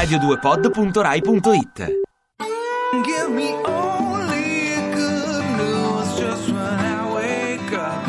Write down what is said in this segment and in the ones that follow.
radio2pod.rai.it Give me only good news just when I wake up.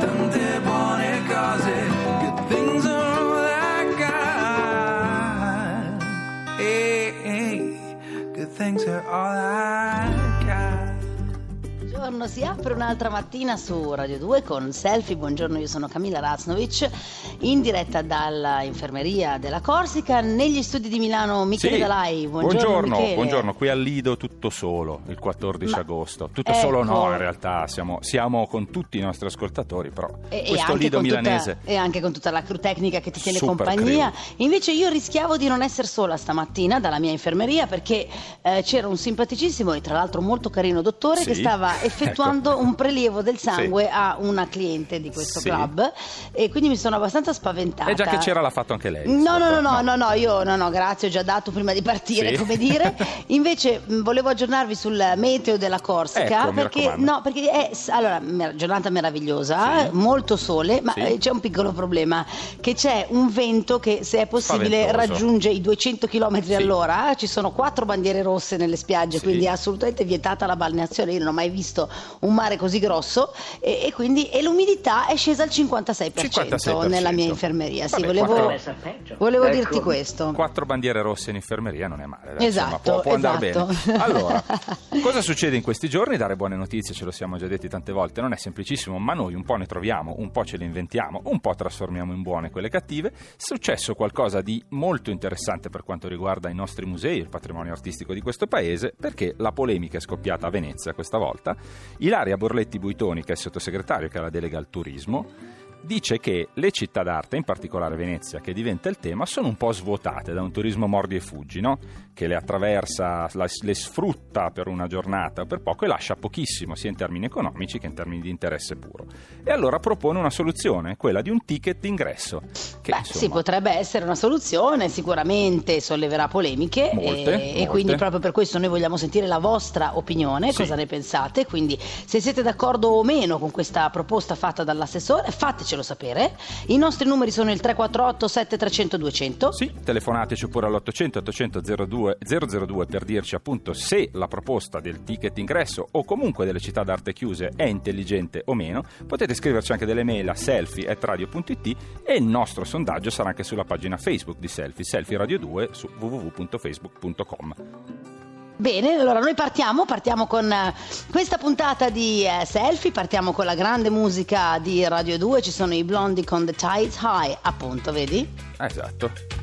Tante buone cose, good things are all I Buongiorno, si apre un'altra mattina su Radio 2 con Selfie. Buongiorno, io sono Camilla Raznovic, in diretta dalla infermeria della Corsica, negli studi di Milano Michele Sì. Dalai. Buongiorno, buongiorno, buongiorno. qui al Lido tutto solo, il 14 Ma- agosto. Tutto ecco. solo no, in realtà siamo, siamo con tutti i nostri ascoltatori, però E, e questo anche Lido con tutta- milanese... e anche con tutta la crew tecnica che ti tiene compagnia. crew. Invece io rischiavo di non essere sola stamattina dalla mia infermeria perché eh, c'era un simpaticissimo e tra l'altro molto carino dottore Sì. che stava effettuando Ecco. un prelievo del sangue a una cliente di questo Sì. club e quindi mi sono abbastanza spaventata. E già che c'era l'ha fatto anche lei. No, no, no, no, no, no, io no, no, grazie, ho già dato prima di partire, Sì. come dire. Invece volevo aggiornarvi sul meteo della Corsica Ecco, perché no, perché è allora, giornata meravigliosa, Sì. molto sole, ma Sì. eh, c'è un piccolo problema, che c'è un vento che se è possibile Spaventoso. raggiunge i 200 km Sì. all'ora, ci sono quattro bandiere rosse nelle spiagge, Sì. quindi è assolutamente vietata la balneazione, io non ho mai visto un mare così grosso e, e quindi e l'umidità è scesa al 56%, 56%. nella mia infermeria. Sì, Vabbè, volevo, quattro- volevo Ecco. dirti questo. Quattro bandiere rosse in infermeria non è male, dai, Esatto, insomma, può, può andare esatto. bene. Allora, cosa succede in questi giorni? Dare buone notizie, ce lo siamo già detti tante volte, non è semplicissimo, ma noi un po' ne troviamo, un po' ce le inventiamo, un po' trasformiamo in buone quelle cattive. È successo qualcosa di molto interessante per quanto riguarda i nostri musei, il patrimonio artistico di questo paese, perché la polemica è scoppiata a Venezia questa volta. Ilaria Borletti Buitoni, che è sottosegretario che ha la delega al turismo, dice che le città d'arte, in particolare Venezia, che diventa il tema, sono un po' svuotate da un turismo mordi e fuggi, no? che le attraversa, le sfrutta per una giornata o per poco e lascia pochissimo, sia in termini economici che in termini di interesse puro. E allora propone una soluzione, quella di un ticket d'ingresso. Che, Beh, insomma, sì, potrebbe essere una soluzione, sicuramente solleverà polemiche Molte, e, e molte. quindi proprio per questo noi vogliamo sentire la vostra opinione, Sì. cosa ne pensate, quindi se siete d'accordo o meno con questa proposta fatta dall'assessore fatecelo sapere, i nostri numeri sono il 348 7300 200 Sì, telefonateci pure all'800 800 02 002 per dirci appunto se la proposta del ticket ingresso o comunque delle città d'arte chiuse è intelligente o meno. Potete scriverci anche delle mail a selfie.radio.it e il nostro sondaggio sarà anche sulla pagina Facebook di Selfie, Selfie Radio 2 su www.facebook.com. Bene, allora noi partiamo, partiamo con eh, questa puntata di eh, selfie, partiamo con la grande musica di Radio 2, ci sono i blondi con The Tides High, appunto, vedi? Esatto.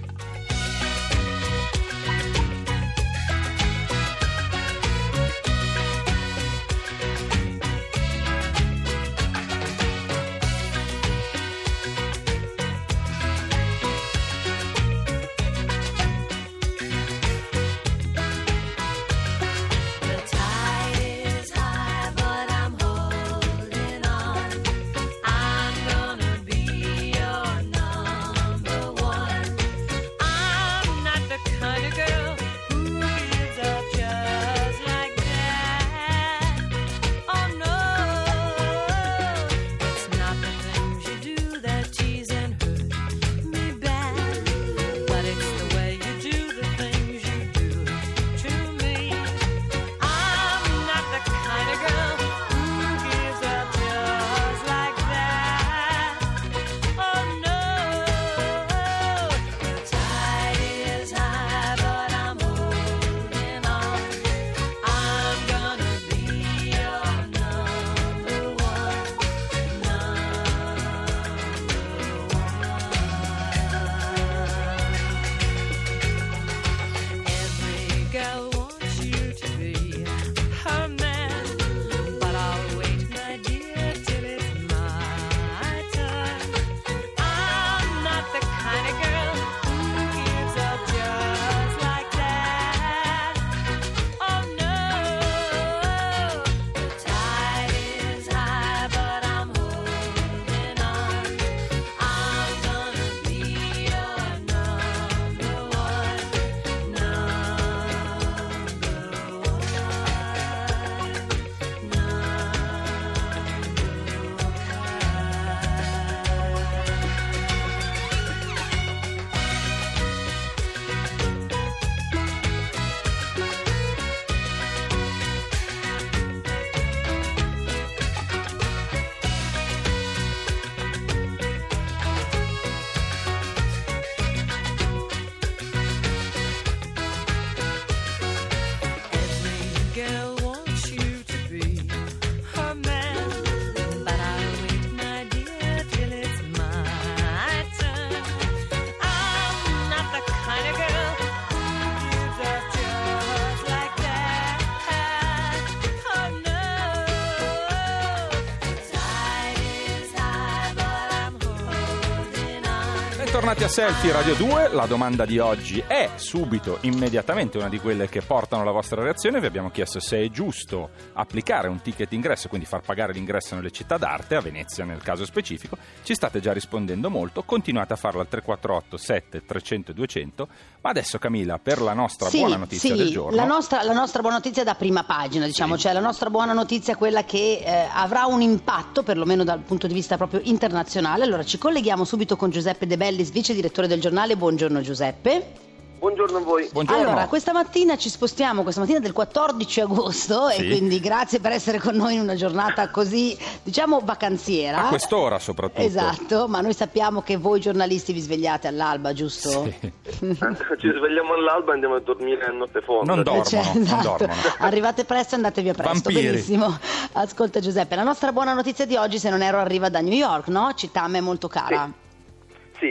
Bentornati a Selfie Radio 2, la domanda di oggi è subito, immediatamente una di quelle che portano la vostra reazione, vi abbiamo chiesto se è giusto applicare un ticket ingresso, quindi far pagare l'ingresso nelle città d'arte, a Venezia nel caso specifico, ci state già rispondendo molto, continuate a farlo al 348 7 300 200, ma adesso Camilla, per la nostra Sì, buona notizia sì, del giorno, La nostra, la nostra buona notizia da prima pagina, diciamo, Sì. cioè la nostra buona notizia è quella che eh, avrà un impatto, perlomeno dal punto di vista proprio internazionale. Allora ci colleghiamo subito con Giuseppe De Bellis, vice direttore del giornale. Buongiorno Giuseppe. Buongiorno a voi. buongiorno. Allora, questa mattina ci spostiamo, questa mattina del 14 agosto, Sì. e quindi grazie per essere con noi in una giornata così, diciamo, vacanziera. a quest'ora soprattutto. Esatto, ma noi sappiamo che voi giornalisti vi svegliate all'alba, giusto? Sì. Ci svegliamo all'alba e andiamo a dormire a notte fonda. Non dormono, Cioè, non esatto. dormono. Arrivate presto e andate via presto. Vampiri. Benissimo. Ascolta Giuseppe, la nostra buona notizia di oggi, se non ero, arriva da New York, no? Città a me molto cara. Sì,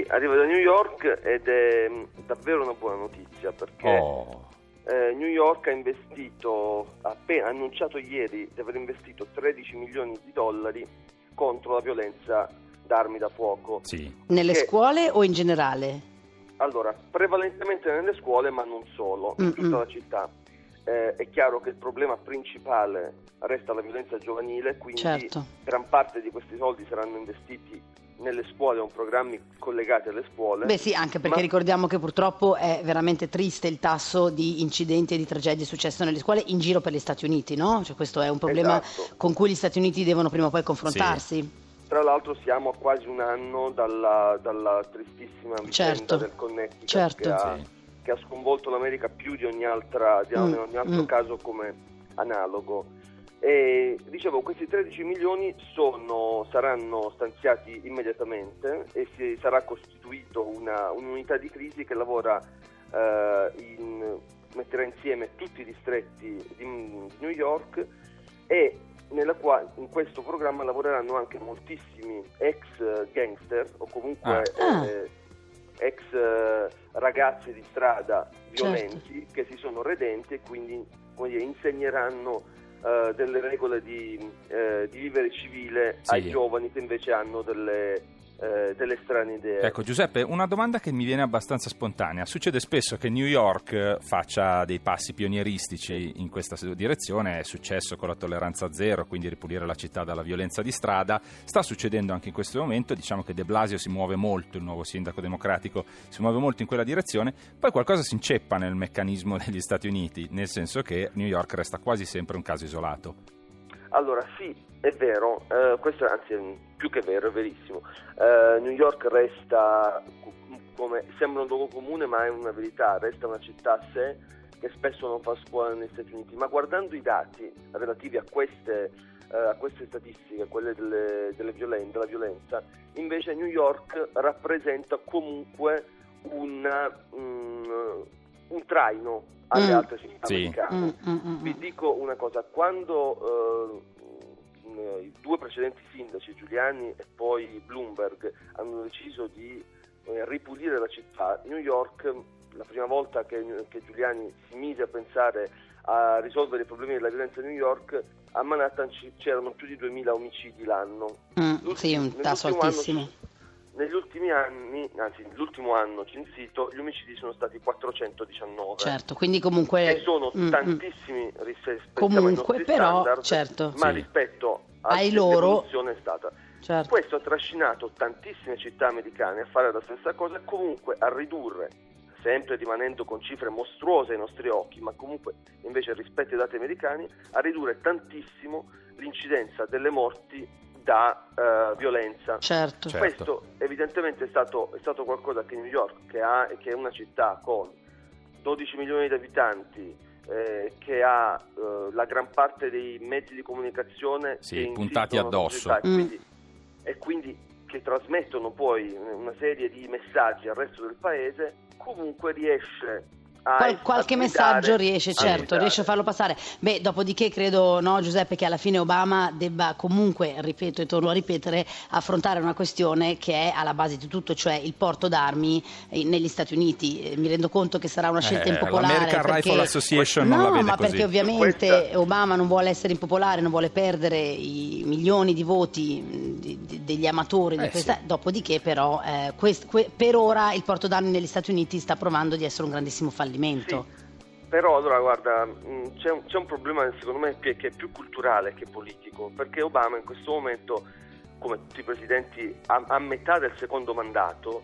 arriva da New York ed è mh, davvero una buona notizia perché Oh, eh, New York ha investito, ha appena annunciato ieri di aver investito 13 milioni di dollari contro la violenza d'armi da fuoco. sì. Nelle Che- scuole o in generale? Allora, prevalentemente nelle scuole, ma non solo, in Mm, tutta mm. la città. Eh, è chiaro che il problema principale resta la violenza giovanile, quindi Certo. gran parte di questi soldi saranno investiti nelle scuole o programmi collegati alle scuole. Beh sì, anche perché Ma- ricordiamo che purtroppo è veramente triste il tasso di incidenti e di tragedie successe nelle scuole in giro per gli Stati Uniti, no? Cioè questo è un problema Esatto. con cui gli Stati Uniti devono prima o poi confrontarsi. Tra l'altro siamo a quasi un anno dalla, dalla tristissima vicenda Certo. del Connecticut Certo. che, ha, Sì. che ha sconvolto l'America più di ogni, altra, di Mm, ogni altro mm. caso come analogo. E dicevo, questi 13 milioni sono- saranno stanziati immediatamente e si sarà costituito una, un'unità di crisi che lavora eh, in- metterà insieme tutti i distretti di New York e nella qua- in questo programma lavoreranno anche moltissimi ex gangster o comunque Ah. eh, ex eh, ragazzi di strada Certo. violenti che si sono redenti e quindi come dire, insegneranno delle regole di, eh, di vivere civile Sì. ai giovani che invece hanno delle, eh, delle strane idee. Ecco Giuseppe, una domanda che mi viene abbastanza spontanea. Succede spesso che New York eh, faccia dei passi pionieristici in questa direzione, è successo con la tolleranza zero, quindi ripulire la città dalla violenza di strada, sta succedendo anche in questo momento, diciamo che De Blasio si muove molto, il nuovo sindaco democratico si muove molto in quella direzione, poi qualcosa si inceppa nel meccanismo degli Stati Uniti, nel senso che New York resta quasi sempre un caso isolato. Allora sì, è vero, eh, questo anzi è più che vero, è verissimo. Eh, New York resta, co- come sembra un luogo comune ma è una verità, resta una città a sé che spesso non fa scuola negli Stati Uniti, ma guardando i dati relativi a queste, eh, a queste statistiche, quelle delle, delle violen- della violenza, invece New York rappresenta comunque una, mm, un traino alle Mm. altre città Sì. americane. Mm, mm, mm, Vi mm. dico una cosa, quando eh, i due precedenti sindaci, Giuliani e poi Bloomberg, hanno deciso di eh, ripulire la città, New York, la prima volta che, che Giuliani si mise a pensare a risolvere i problemi della violenza a New York, a Manhattan ci- c'erano più di 2000 omicidi l'anno. Mm, sì, un tasso anno altissimo. ci- negli ultimi anni, anzi l'ultimo anno censito, gli omicidi sono stati 419 Certo, quindi comunque... che sono mm, mm. tantissimi rispetto Comunque, ai nostri però, standard, certo. ma Sì. rispetto Ai loro- è stata. Certo. Questo ha trascinato tantissime città americane a fare la stessa cosa e comunque a ridurre, sempre rimanendo con cifre mostruose ai nostri occhi, ma comunque invece rispetto ai dati americani, a ridurre tantissimo l'incidenza delle morti da eh, violenza. Certo. Certo. Questo evidentemente è stato, è stato qualcosa che New York, che, ha, che è una città con 12 milioni di abitanti, eh, che ha eh, la gran parte dei mezzi di comunicazione Sì, puntati addosso. società e Mm. quindi, e quindi che trasmettono poi una serie di messaggi al resto del paese, comunque riesce a- Qual- qualche messaggio riesce, a certo, riesce a farlo passare. Beh, dopodiché credo, no, Giuseppe, che alla fine Obama debba comunque, ripeto e torno a ripetere, affrontare una questione che è alla base di tutto, cioè il porto d'armi eh, negli Stati Uniti. Eh, Mi rendo conto che sarà una scelta Eh, impopolare. l'American perché... Rifle Association non no, la vede ma così. perché ovviamente Questa- Obama non vuole essere impopolare, non vuole perdere i milioni di voti di- di- degli amatori di Eh, questa. sì. Dopodiché, però, eh, quest- que- per ora il porto d'armi negli Stati Uniti sta provando di essere un grandissimo fallimento. Però allora guarda, mh, c'è un, c'è un problema secondo me che, è più culturale che politico, perché Obama in questo momento, come tutti i presidenti a, a metà del secondo mandato,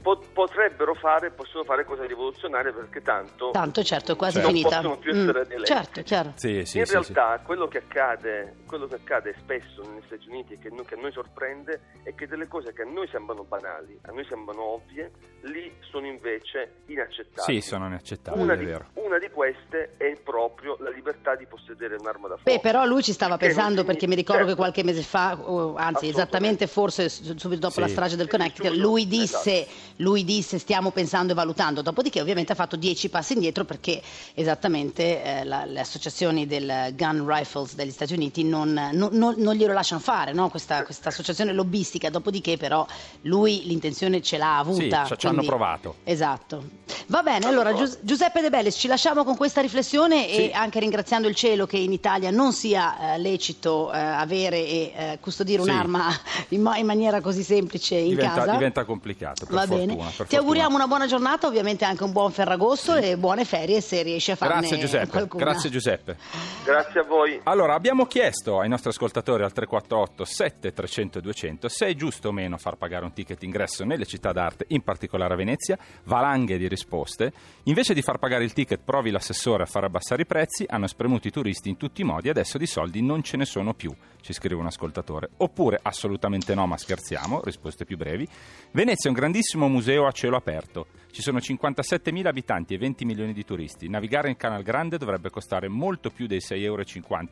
potrebbero fare, possono fare cose rivoluzionarie perché tanto, Tanto, certo, è quasi Certo. finita. non possono più essere rieletti. certo, chiaro. Sì, sì, in sì, realtà quello che accade, quello che accade spesso negli Stati Uniti e che, noi- che a noi sorprende è che delle cose che a noi sembrano banali, a noi sembrano ovvie, lì sono invece inaccettabili. Sì, sono inaccettabili, Una è di, vero. una di queste è proprio la libertà di possedere un'arma da fuoco. Beh, però lui ci stava pensando perché mi ricordo certo. che qualche mese fa, o anzi esattamente forse subito dopo Sì. la strage del Sì, Connecticut, lui disse, esatto. Lui disse stiamo pensando e valutando, dopodiché ovviamente ha fatto dieci passi indietro perché esattamente eh, la- le associazioni del Gun Rifles degli Stati Uniti non, non- non- non glielo lasciano fare, no? questa, questa associazione lobbistica, dopodiché però lui l'intenzione ce l'ha avuta. Sì, ci hanno provato. Esatto. Va bene, allora Gius- Giuseppe De Bellis, ci lasciamo con questa riflessione Sì. e anche ringraziando il cielo che in Italia non sia eh, lecito eh, avere e eh, custodire Sì. un'arma in, ma- in maniera così semplice in Diventa, casa. diventa complicato, Va fortuna. bene. Ti fortuna. auguriamo una buona giornata, ovviamente anche un buon Ferragosto e buone ferie se riesci a farne Grazie Giuseppe, qualcuna. grazie Giuseppe. Grazie a voi. Allora, abbiamo chiesto ai nostri ascoltatori al 348 7300 200 se è giusto o meno far pagare un ticket ingresso nelle città d'arte, in particolare a Venezia. Valanghe di risposte. Invece di far pagare il ticket, provi l'assessore a far abbassare i prezzi. Hanno spremuto i turisti in tutti i modi, adesso di soldi non ce ne sono più, ci scrive un ascoltatore. Oppure assolutamente no, ma scherziamo, risposte più brevi. Venezia è un grandissimo museo a cielo aperto. Ci sono 57.000 abitanti e 20 milioni di turisti. Navigare in Canal Grande dovrebbe costare molto più dei 6,50 euro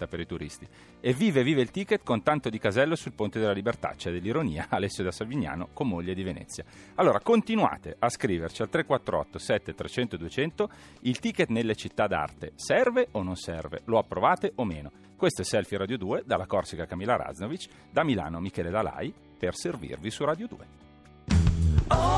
per i turisti. E vive vive il ticket con tanto di casello sul Ponte della Libertà. C'è dell'ironia, Alessio da Savignano con moglie di Venezia. Allora, continuate a scriverci al 348 7300 200 il ticket nelle città d'arte serve o non serve? Lo approvate o meno? Questo è Selfie Radio 2 dalla Corsica Camila Raznovic, da Milano Michele Dalai per servirvi su Radio 2. Only